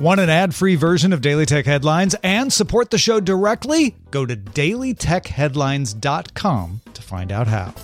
Want an ad free version of Daily Tech Headlines and support the show directly? Go to dailytechheadlines.com to find out how.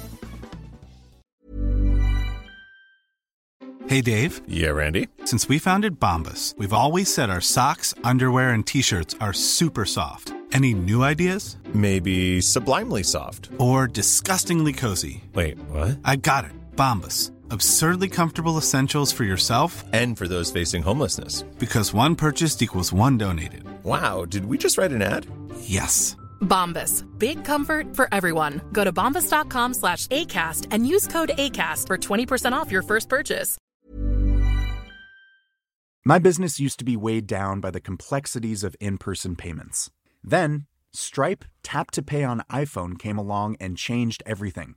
Hey, Dave. Yeah, Randy. Since we founded Bombas, we've always said our socks, underwear, and t shirts are super soft. Any new ideas? Maybe sublimely soft. Or disgustingly cozy. Wait, what? I got it. Bombas. Absurdly comfortable essentials for yourself And for those facing homelessness. because one purchased equals one donated. Wow, did we just write an ad? Yes. Bombas. Big comfort for everyone. Go to bombas.com slash ACAST and use code ACAST for 20% off your first purchase. My business used to be weighed down by the complexities of in person payments. Then, Stripe Tap to Pay on iPhone came along and changed everything.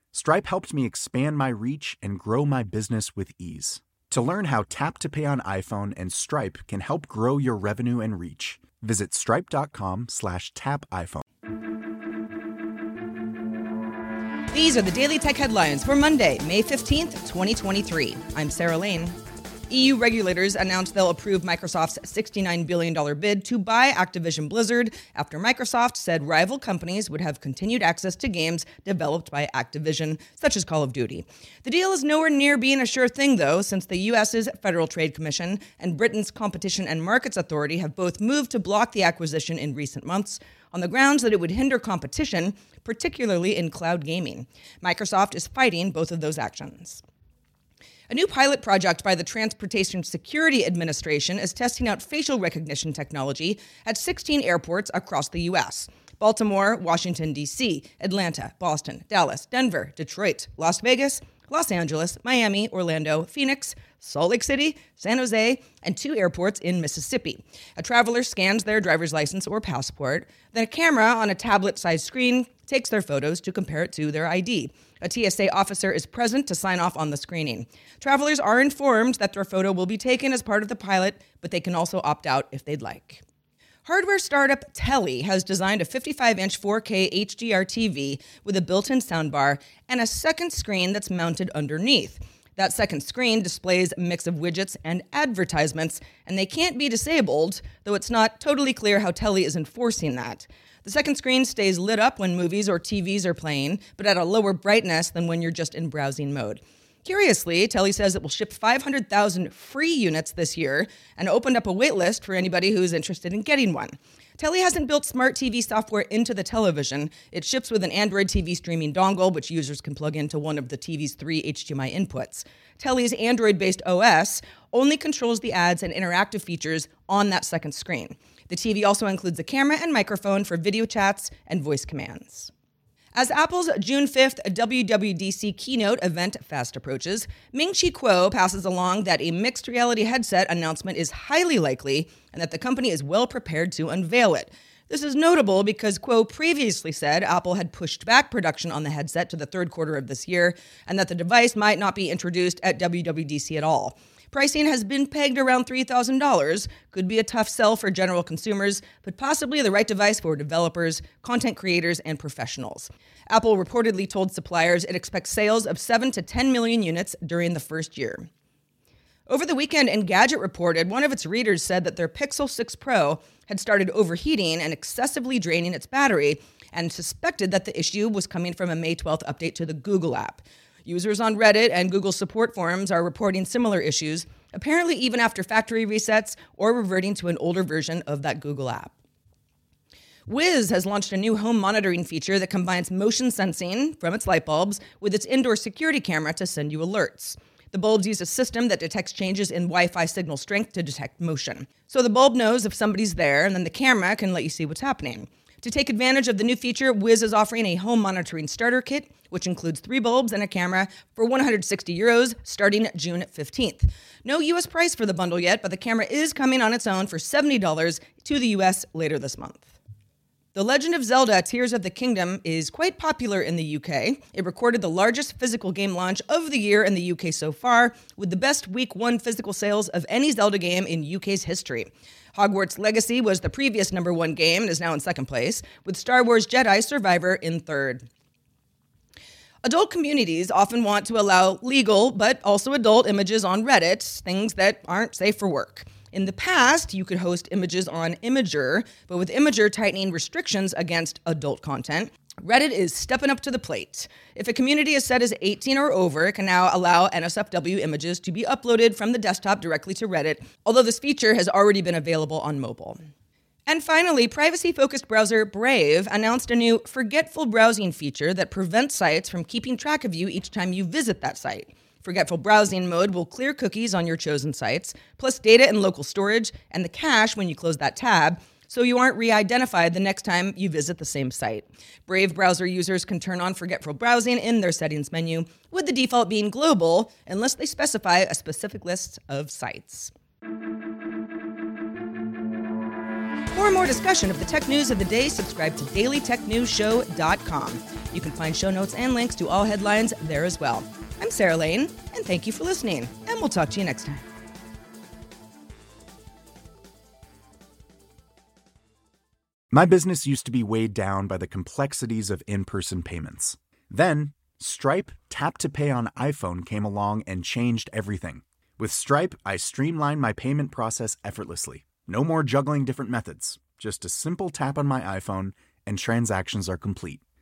Stripe helped me expand my reach and grow my business with ease. To learn how Tap to Pay on iPhone and Stripe can help grow your revenue and reach, visit stripe.com slash tap iPhone. These are the Daily Tech headlines for Monday, May 15th, 2023. I'm Sarah Lane. EU regulators announced they'll approve Microsoft's $69 billion bid to buy Activision Blizzard after Microsoft said rival companies would have continued access to games developed by Activision, such as Call of Duty. The deal is nowhere near being a sure thing, though, since the US's Federal Trade Commission and Britain's Competition and Markets Authority have both moved to block the acquisition in recent months on the grounds that it would hinder competition, particularly in cloud gaming. Microsoft is fighting both of those actions. A new pilot project by the Transportation Security Administration is testing out facial recognition technology at 16 airports across the U.S. Baltimore, Washington, D.C., Atlanta, Boston, Dallas, Denver, Detroit, Las Vegas, Los Angeles, Miami, Orlando, Phoenix, Salt Lake City, San Jose, and two airports in Mississippi. A traveler scans their driver's license or passport, then a camera on a tablet sized screen takes their photos to compare it to their ID. A TSA officer is present to sign off on the screening. Travelers are informed that their photo will be taken as part of the pilot, but they can also opt out if they'd like. Hardware startup Telly has designed a 55 inch 4K HDR TV with a built in soundbar and a second screen that's mounted underneath. That second screen displays a mix of widgets and advertisements, and they can't be disabled, though it's not totally clear how Telly is enforcing that. The second screen stays lit up when movies or TVs are playing, but at a lower brightness than when you're just in browsing mode. Curiously, Telly says it will ship 500,000 free units this year and opened up a waitlist for anybody who's interested in getting one. Telly hasn't built smart TV software into the television. It ships with an Android TV streaming dongle, which users can plug into one of the TV's three HDMI inputs. Telly's Android based OS only controls the ads and interactive features on that second screen. The TV also includes a camera and microphone for video chats and voice commands. As Apple's June 5th WWDC keynote event fast approaches, Ming Chi Kuo passes along that a mixed reality headset announcement is highly likely and that the company is well prepared to unveil it. This is notable because Kuo previously said Apple had pushed back production on the headset to the third quarter of this year and that the device might not be introduced at WWDC at all. Pricing has been pegged around $3,000. Could be a tough sell for general consumers, but possibly the right device for developers, content creators, and professionals. Apple reportedly told suppliers it expects sales of 7 to 10 million units during the first year. Over the weekend, Engadget reported one of its readers said that their Pixel 6 Pro had started overheating and excessively draining its battery and suspected that the issue was coming from a May 12th update to the Google app. Users on Reddit and Google support forums are reporting similar issues, apparently, even after factory resets or reverting to an older version of that Google app. Wiz has launched a new home monitoring feature that combines motion sensing from its light bulbs with its indoor security camera to send you alerts. The bulbs use a system that detects changes in Wi Fi signal strength to detect motion. So the bulb knows if somebody's there, and then the camera can let you see what's happening. To take advantage of the new feature, Wiz is offering a home monitoring starter kit, which includes three bulbs and a camera for 160 euros starting June 15th. No US price for the bundle yet, but the camera is coming on its own for $70 to the US later this month. The Legend of Zelda Tears of the Kingdom is quite popular in the UK. It recorded the largest physical game launch of the year in the UK so far, with the best week one physical sales of any Zelda game in UK's history. Hogwarts Legacy was the previous number one game and is now in second place, with Star Wars Jedi Survivor in third. Adult communities often want to allow legal but also adult images on Reddit, things that aren't safe for work. In the past, you could host images on Imgur, but with Imgur tightening restrictions against adult content, Reddit is stepping up to the plate. If a community is set as 18 or over, it can now allow NSFW images to be uploaded from the desktop directly to Reddit, although this feature has already been available on mobile. And finally, privacy focused browser Brave announced a new forgetful browsing feature that prevents sites from keeping track of you each time you visit that site. Forgetful browsing mode will clear cookies on your chosen sites, plus data and local storage, and the cache when you close that tab, so you aren't re identified the next time you visit the same site. Brave browser users can turn on forgetful browsing in their settings menu, with the default being global, unless they specify a specific list of sites. For more discussion of the tech news of the day, subscribe to dailytechnewsshow.com. You can find show notes and links to all headlines there as well. I'm Sarah Lane, and thank you for listening, and we'll talk to you next time. My business used to be weighed down by the complexities of in person payments. Then, Stripe Tap to Pay on iPhone came along and changed everything. With Stripe, I streamlined my payment process effortlessly. No more juggling different methods, just a simple tap on my iPhone, and transactions are complete.